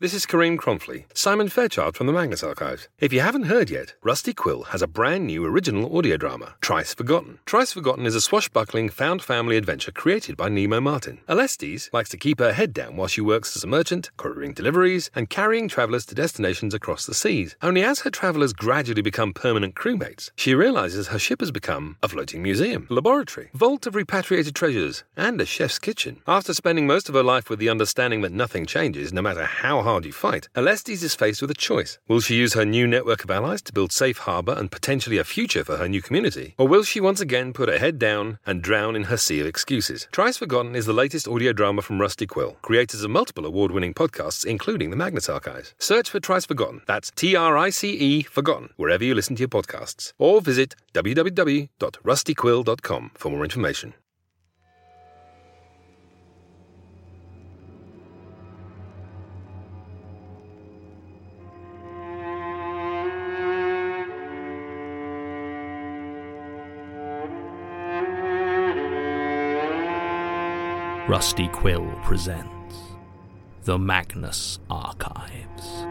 This is Kareem Cronfley, Simon Fairchild from the Magnus Archives. If you haven't heard yet, Rusty Quill has a brand new original audio drama, Trice Forgotten. Trice Forgotten is a swashbuckling found family adventure created by Nemo Martin. Alestes likes to keep her head down while she works as a merchant, couriering deliveries, and carrying travellers to destinations across the seas. Only as her travellers gradually become permanent crewmates, she realizes her ship has become a floating museum, laboratory, vault of repatriated treasures, and a chef's kitchen. After spending most of her life with the understanding that nothing changes, no matter how hard you fight, Alestes is faced with a choice. Will she use her new network of allies to build safe harbour and potentially a future for her new community? Or will she once again put her head down and drown in her sea of excuses? Trice Forgotten is the latest audio drama from Rusty Quill, creators of multiple award winning podcasts, including the Magnus Archives. Search for Trice Forgotten, that's T R I C E Forgotten, wherever you listen to your podcasts. Or visit www.rustyquill.com for more information. Rusty Quill presents The Magnus Archives.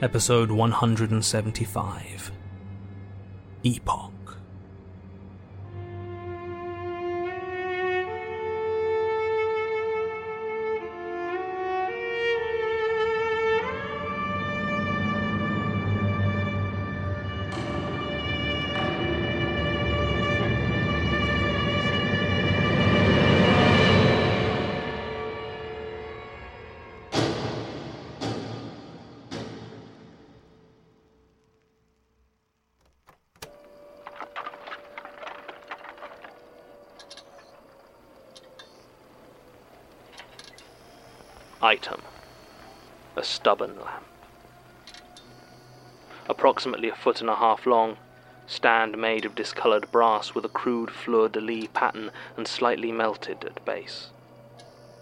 Episode 175 Epoch. Item A stubborn lamp. Approximately a foot and a half long, stand made of discolored brass with a crude fleur de lis pattern and slightly melted at base.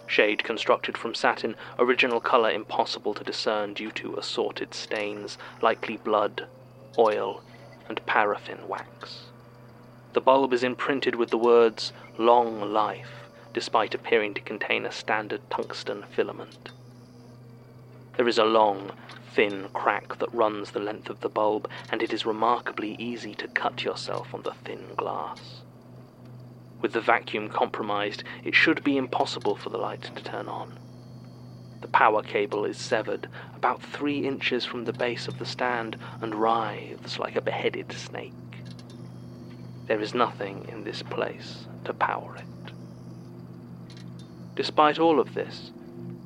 Shade constructed from satin, original color impossible to discern due to assorted stains, likely blood, oil, and paraffin wax. The bulb is imprinted with the words Long Life despite appearing to contain a standard tungsten filament. There is a long, thin crack that runs the length of the bulb, and it is remarkably easy to cut yourself on the thin glass. With the vacuum compromised, it should be impossible for the light to turn on. The power cable is severed about three inches from the base of the stand and writhes like a beheaded snake. There is nothing in this place to power it. Despite all of this,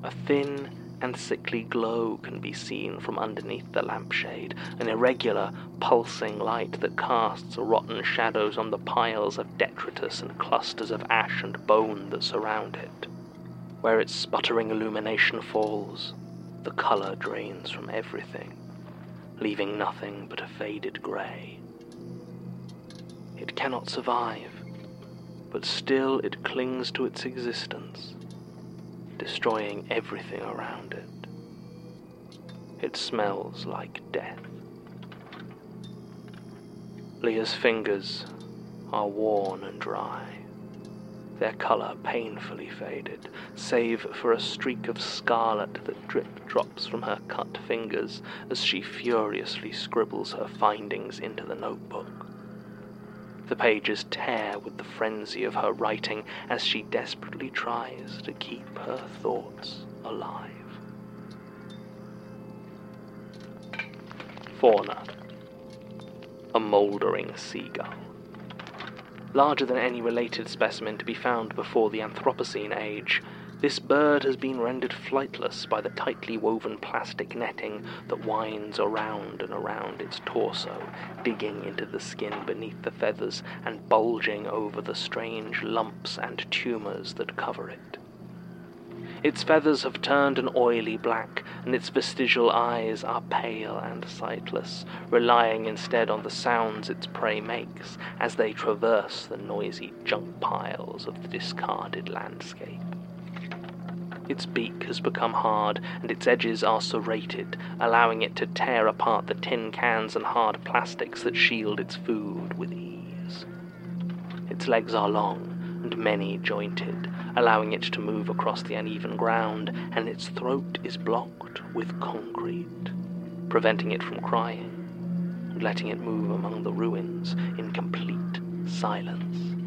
a thin and sickly glow can be seen from underneath the lampshade, an irregular, pulsing light that casts rotten shadows on the piles of detritus and clusters of ash and bone that surround it. Where its sputtering illumination falls, the color drains from everything, leaving nothing but a faded grey. It cannot survive, but still it clings to its existence destroying everything around it. It smells like death. Leah's fingers are worn and dry, their colour painfully faded, save for a streak of scarlet that drip drops from her cut fingers as she furiously scribbles her findings into the notebook. The pages tear with the frenzy of her writing as she desperately tries to keep her thoughts alive. Fauna A mouldering seagull. Larger than any related specimen to be found before the Anthropocene age, this bird has been rendered flightless by the tightly woven plastic netting that winds around and around its torso, digging into the skin beneath the feathers and bulging over the strange lumps and tumors that cover it. Its feathers have turned an oily black, and its vestigial eyes are pale and sightless, relying instead on the sounds its prey makes as they traverse the noisy junk piles of the discarded landscape. Its beak has become hard, and its edges are serrated, allowing it to tear apart the tin cans and hard plastics that shield its food with ease. Its legs are long and many jointed, allowing it to move across the uneven ground, and its throat is blocked with concrete, preventing it from crying and letting it move among the ruins in complete silence.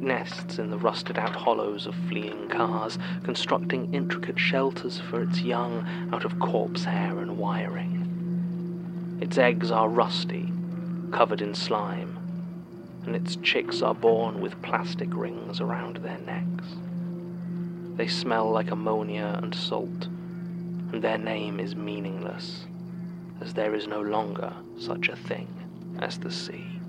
Nests in the rusted out hollows of fleeing cars, constructing intricate shelters for its young out of corpse hair and wiring. Its eggs are rusty, covered in slime, and its chicks are born with plastic rings around their necks. They smell like ammonia and salt, and their name is meaningless, as there is no longer such a thing as the sea.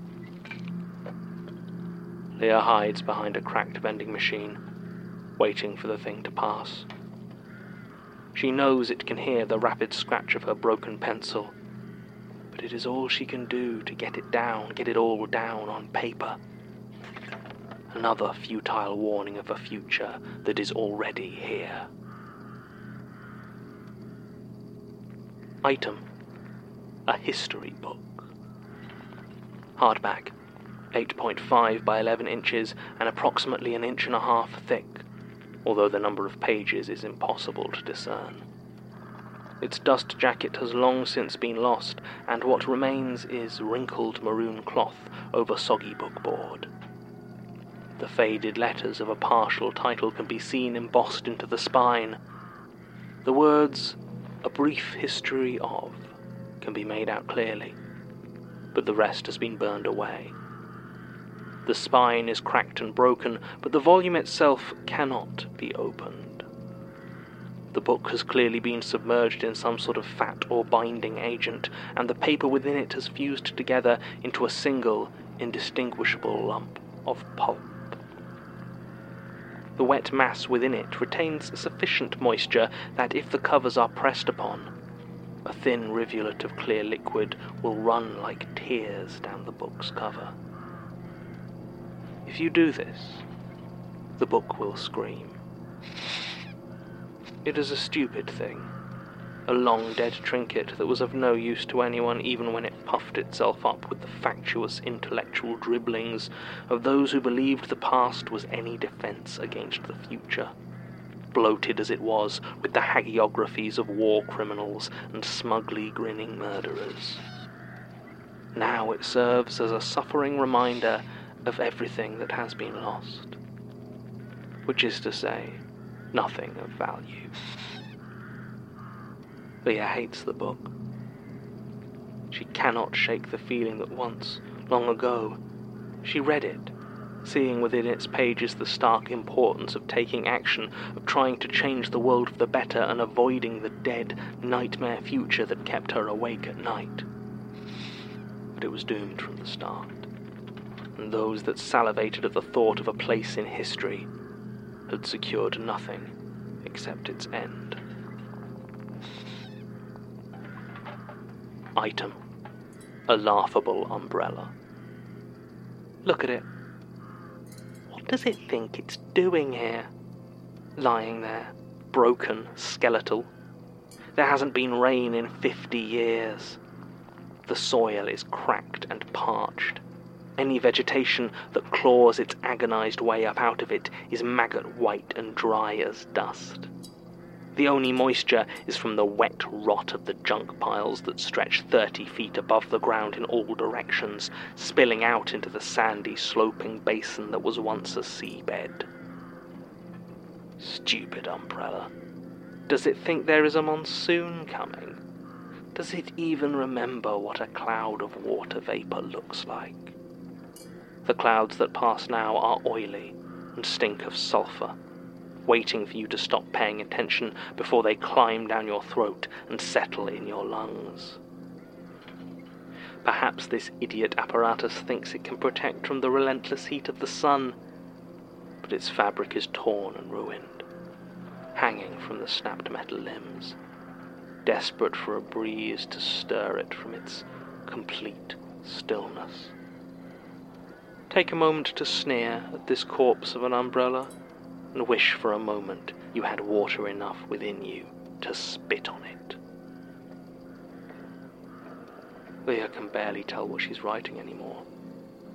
Leah hides behind a cracked vending machine, waiting for the thing to pass. She knows it can hear the rapid scratch of her broken pencil but it is all she can do to get it down, get it all down on paper. Another futile warning of a future that is already here. Item A history book. Hardback, 8.5 by 11 inches and approximately an inch and a half thick, although the number of pages is impossible to discern. Its dust jacket has long since been lost, and what remains is wrinkled maroon cloth over soggy bookboard. The faded letters of a partial title can be seen embossed into the spine. The words, A Brief History of, can be made out clearly, but the rest has been burned away. The spine is cracked and broken, but the volume itself cannot be opened. The book has clearly been submerged in some sort of fat or binding agent, and the paper within it has fused together into a single, indistinguishable lump of pulp. The wet mass within it retains sufficient moisture that if the covers are pressed upon, a thin rivulet of clear liquid will run like tears down the book's cover. If you do this, the book will scream. It is a stupid thing. A long dead trinket that was of no use to anyone even when it puffed itself up with the factious intellectual dribblings of those who believed the past was any defense against the future. Bloated as it was with the hagiographies of war criminals and smugly grinning murderers. Now it serves as a suffering reminder of everything that has been lost. Which is to say, nothing of value. Leah hates the book. She cannot shake the feeling that once, long ago, she read it, seeing within its pages the stark importance of taking action, of trying to change the world for the better and avoiding the dead, nightmare future that kept her awake at night. But it was doomed from the start, and those that salivated at the thought of a place in history had secured nothing except its end. Item A laughable umbrella. Look at it. What does it think it's doing here? lying there, broken, skeletal. There hasn't been rain in fifty years. The soil is cracked and parched. Any vegetation that claws its agonized way up out of it is maggot white and dry as dust. The only moisture is from the wet rot of the junk piles that stretch 30 feet above the ground in all directions, spilling out into the sandy, sloping basin that was once a seabed. Stupid umbrella. Does it think there is a monsoon coming? Does it even remember what a cloud of water vapor looks like? The clouds that pass now are oily and stink of sulphur waiting for you to stop paying attention before they climb down your throat and settle in your lungs. Perhaps this idiot apparatus thinks it can protect from the relentless heat of the sun, but its fabric is torn and ruined, hanging from the snapped metal limbs, desperate for a breeze to stir it from its complete stillness. Take a moment to sneer at this corpse of an umbrella and wish for a moment you had water enough within you to spit on it. Leah can barely tell what she's writing anymore.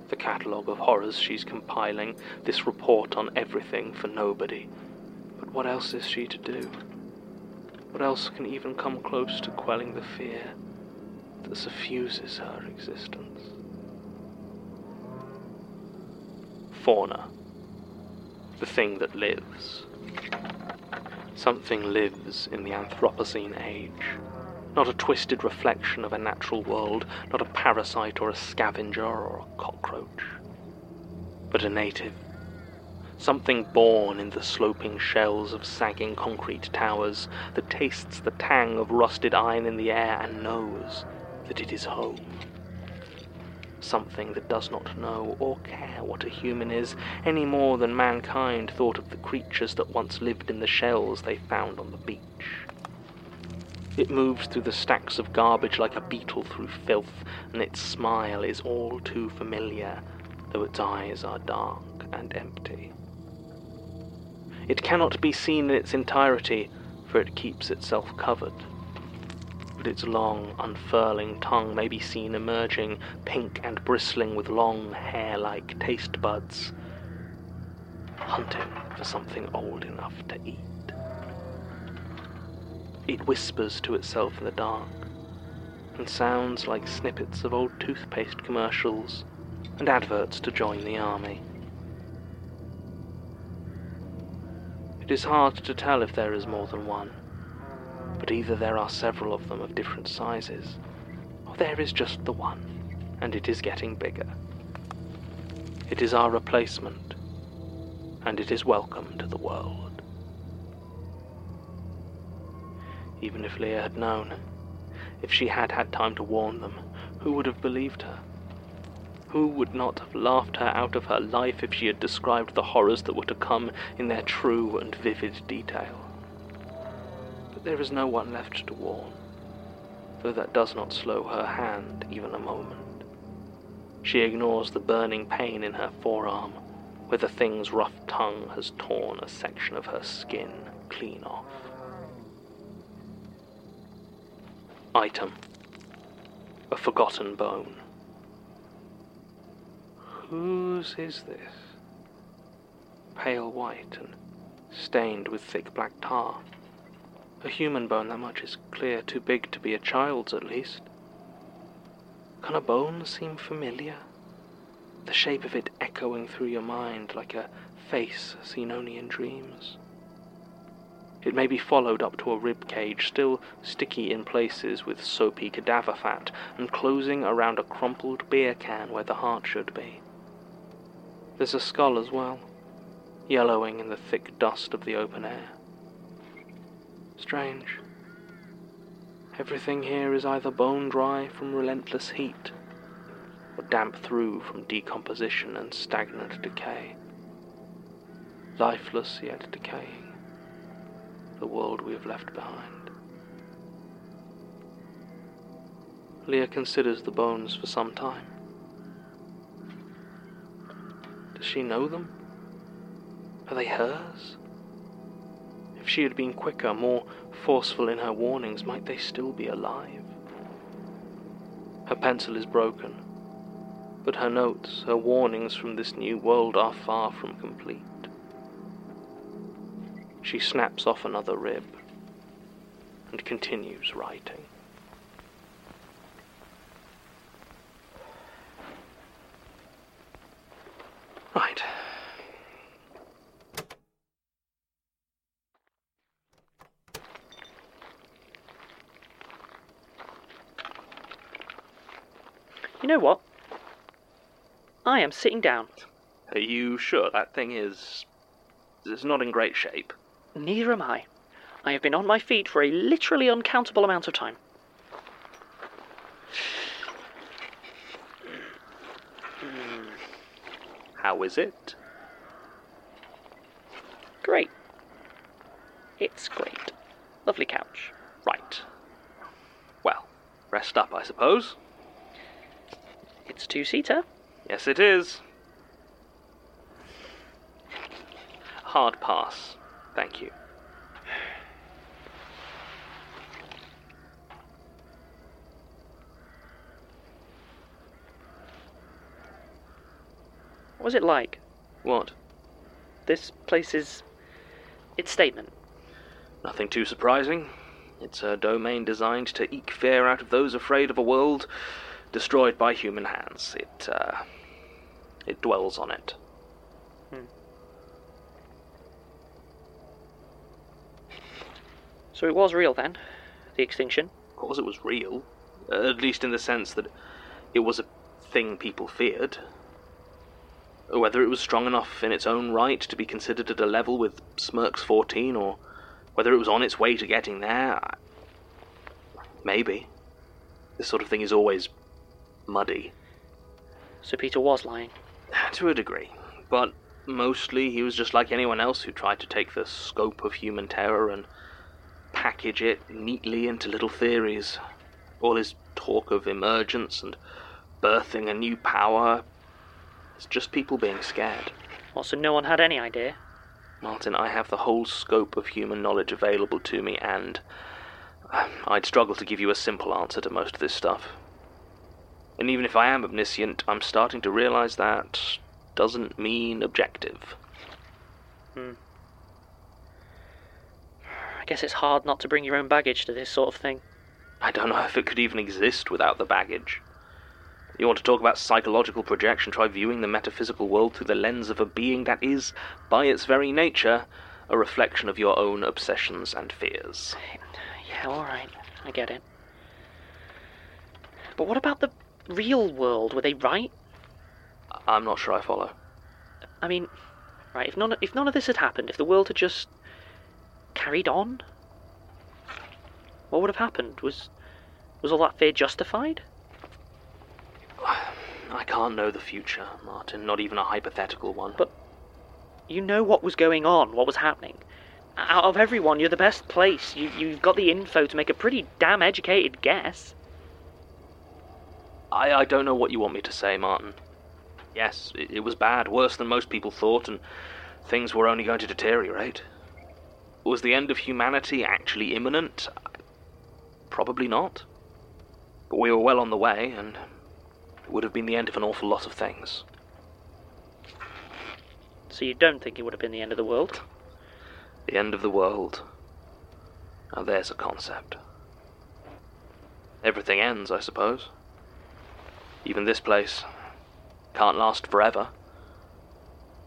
The catalogue of horrors she's compiling, this report on everything for nobody. But what else is she to do? What else can even come close to quelling the fear that suffuses her existence? Fauna the thing that lives. Something lives in the Anthropocene age. Not a twisted reflection of a natural world, not a parasite or a scavenger or a cockroach, but a native. Something born in the sloping shells of sagging concrete towers that tastes the tang of rusted iron in the air and knows that it is home something that does not know or care what a human is any more than mankind thought of the creatures that once lived in the shells they found on the beach. It moves through the stacks of garbage like a beetle through filth, and its smile is all too familiar, though its eyes are dark and empty. It cannot be seen in its entirety, for it keeps itself covered but its long, unfurling tongue may be seen emerging, pink and bristling with long, hair like taste buds, hunting for something old enough to eat. It whispers to itself in the dark, and sounds like snippets of old toothpaste commercials and adverts to join the army. It is hard to tell if there is more than one but either there are several of them of different sizes, or there is just the one, and it is getting bigger. It is our replacement, and it is welcome to the world. Even if Leah had known, if she had had time to warn them, who would have believed her? Who would not have laughed her out of her life if she had described the horrors that were to come in their true and vivid detail? But there is no one left to warn, though that does not slow her hand even a moment. She ignores the burning pain in her forearm, where the thing's rough tongue has torn a section of her skin clean off. Item A forgotten bone. Whose is this? Pale white and stained with thick black tar. A human bone that much is clear, too big to be a child's at least. Can a bone seem familiar? The shape of it echoing through your mind like a face seen only in dreams. It may be followed up to a rib cage, still sticky in places with soapy cadaver fat, and closing around a crumpled beer can where the heart should be. There's a skull as well, yellowing in the thick dust of the open air. Strange. Everything here is either bone dry from relentless heat, or damp through from decomposition and stagnant decay. Lifeless yet decaying, the world we have left behind. Leah considers the bones for some time. Does she know them? Are they hers? If she had been quicker, more forceful in her warnings, might they still be alive? Her pencil is broken, but her notes, her warnings from this new world are far from complete. She snaps off another rib and continues writing. Right. You know what? I am sitting down. Are you sure that thing is. is not in great shape? Neither am I. I have been on my feet for a literally uncountable amount of time. Hmm. How is it? Great. It's great. Lovely couch. Right. Well, rest up, I suppose. It's two seater. Yes, it is. Hard pass. Thank you. What was it like? What? This place is. its statement. Nothing too surprising. It's a domain designed to eke fear out of those afraid of a world destroyed by human hands. It, uh, it dwells on it. So it was real then? The extinction? Of course, it was real. Uh, at least in the sense that it was a thing people feared. Whether it was strong enough in its own right to be considered at a level with Smirke's 14, or whether it was on its way to getting there, maybe. This sort of thing is always muddy. So Peter was lying. To a degree. But mostly he was just like anyone else who tried to take the scope of human terror and package it neatly into little theories. All his talk of emergence and birthing a new power is just people being scared. Well, so no one had any idea. Martin, I have the whole scope of human knowledge available to me, and uh, I'd struggle to give you a simple answer to most of this stuff. And even if I am omniscient, I'm starting to realize that doesn't mean objective. Hmm. I guess it's hard not to bring your own baggage to this sort of thing. I don't know if it could even exist without the baggage. You want to talk about psychological projection, try viewing the metaphysical world through the lens of a being that is, by its very nature, a reflection of your own obsessions and fears. Yeah, alright. I get it. But what about the real world? Were they right? I'm not sure I follow. I mean, right, if none, if none of this had happened, if the world had just carried on, what would have happened? Was was all that fear justified? I can't know the future, Martin, not even a hypothetical one. But you know what was going on, what was happening. Out of everyone, you're the best place. You, you've got the info to make a pretty damn educated guess. I, I don't know what you want me to say, Martin. Yes, it, it was bad, worse than most people thought, and things were only going to deteriorate. Was the end of humanity actually imminent? Probably not. But we were well on the way, and it would have been the end of an awful lot of things. So you don't think it would have been the end of the world? The end of the world. Now there's a concept. Everything ends, I suppose. Even this place can't last forever.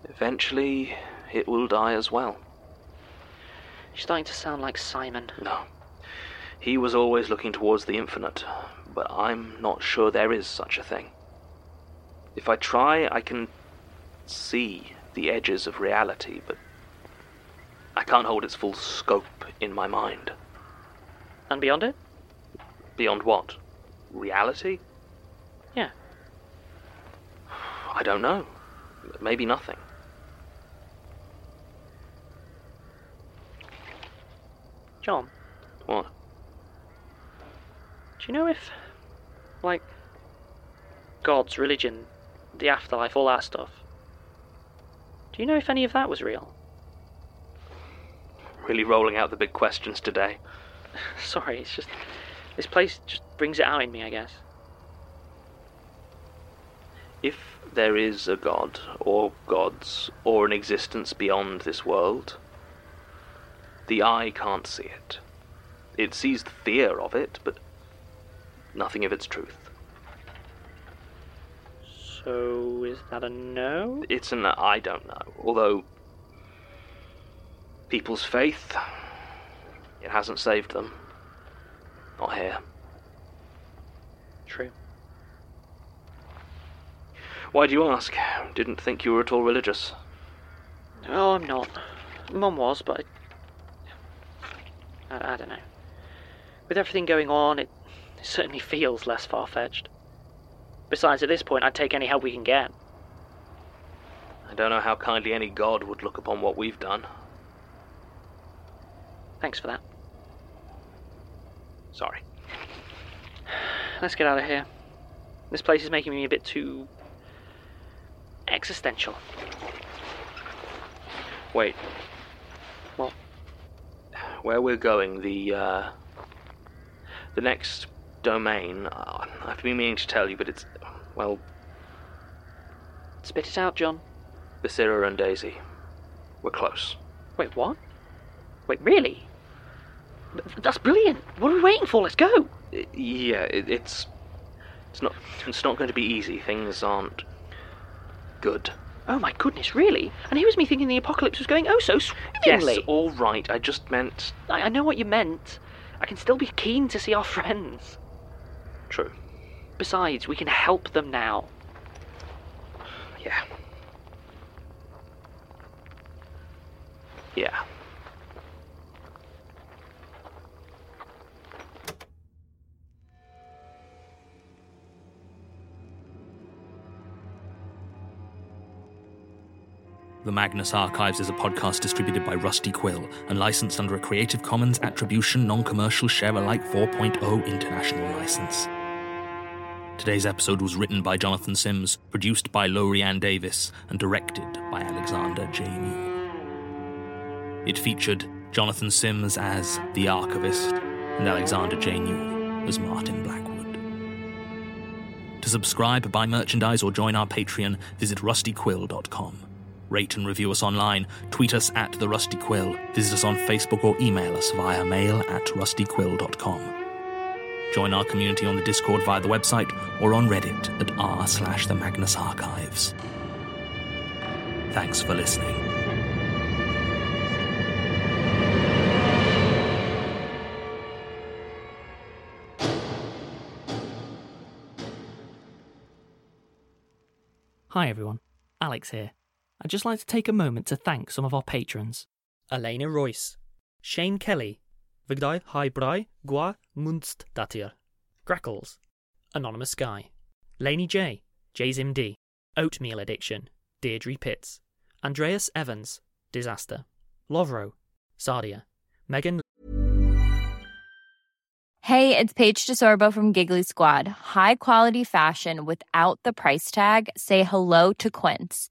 Eventually, it will die as well. You're starting to sound like Simon. No. He was always looking towards the infinite, but I'm not sure there is such a thing. If I try, I can see the edges of reality, but I can't hold its full scope in my mind. And beyond it? Beyond what? Reality? Yeah. I don't know. Maybe nothing. John, What? do you know if, like, gods, religion, the afterlife, all that stuff, do you know if any of that was real? Really rolling out the big questions today. Sorry, it's just. This place just brings it out in me, I guess. If there is a god, or gods, or an existence beyond this world, the eye can't see it. It sees the fear of it, but nothing of its truth. So, is that a no? It's an I don't know. Although, people's faith, it hasn't saved them. Not here. True. Why do you ask? Didn't think you were at all religious. No, I'm not. Mum was, but I, I, I don't know. With everything going on, it, it certainly feels less far fetched. Besides, at this point, I'd take any help we can get. I don't know how kindly any god would look upon what we've done. Thanks for that. Sorry. Let's get out of here. This place is making me a bit too. Existential. Wait, What? where we're going, the uh, the next domain. Uh, I've been meaning to tell you, but it's well, Spit it out, John. Basira and Daisy. We're close. Wait, what? Wait, really? That's brilliant. What are we waiting for? Let's go. I- yeah, it, it's it's not it's not going to be easy. Things aren't good. Oh my goodness, really? And here was me thinking the apocalypse was going oh so swimmingly. Yes, all right. I just meant I, I know what you meant. I can still be keen to see our friends. true. Besides, we can help them now. Yeah. Yeah. The Magnus Archives is a podcast distributed by Rusty Quill and licensed under a Creative Commons Attribution Non Commercial Share Alike 4.0 International License. Today's episode was written by Jonathan Sims, produced by Lowri Ann Davies, and directed by Alexander J. It featured Jonathan Sims as the Archivist and Alexander J. Newall as Martin Blackwood. To subscribe, buy merchandise, or join our Patreon, visit rustyquill.com. Rate and review us online, tweet us at The Rusty Quill, visit us on Facebook, or email us via mail at rustyquill.com. Join our community on the Discord via the website or on Reddit at r slash the Magnus Archives. Thanks for listening. Hi everyone, Alex here. I'd just like to take a moment to thank some of our patrons Alaina Royse, Shane Kelly, Vigdai Haibrai Gua Munst Datir, Grackles, Anonymous Guy, Lainy J, Jzim D, Oatmeal Addiction, Deidre Pitts, Andreas Evans, Disaster, Lovro, Saadia, Megan Hey, it's Paige DeSorbo from Giggly Squad. High quality fashion without the price tag. Say hello to Quince.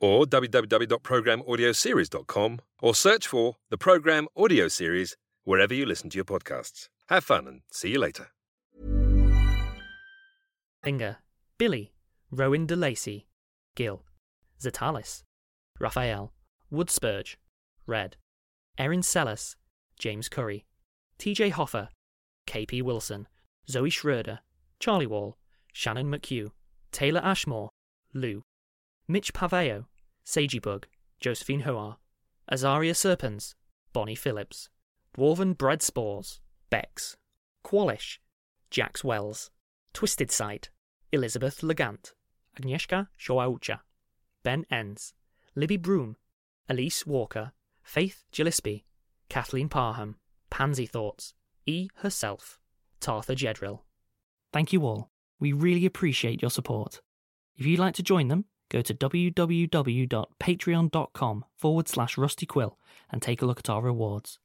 or www.programaudioseries.com or search for the Program Audio Series wherever you listen to your podcasts. Have fun and see you later. Finger, Billie, Rowen de Lacy, Gil, Zetallis, Raphael, Woodspurge, Redd, Erin Sellars, James Curry, TJ Hoffer, KP Wilson, Zoe Schroeder, Charlie Wall, Shannon McHugh, Taylor Ashmore, Lou, Mitch Pavao, Seiji Sagebug, Josephine Hoare, Azaria Serpens, Bonnie Phillips, Dwarven Bread Spores, Bex, quollish, Jax Wells, Twisted Sight, Elizabeth Legant, Agnieszka Szołucha, Ben Enns, Libby Broome, Elyse Walker, Faith Gillispie, Kathleen Parham, Pansy Thoughts, E herself, Tartha Jedril. Thank you all. We really appreciate your support. If you'd like to join them, go to www.patreon.com forward slash rustyquill and take a look at our rewards.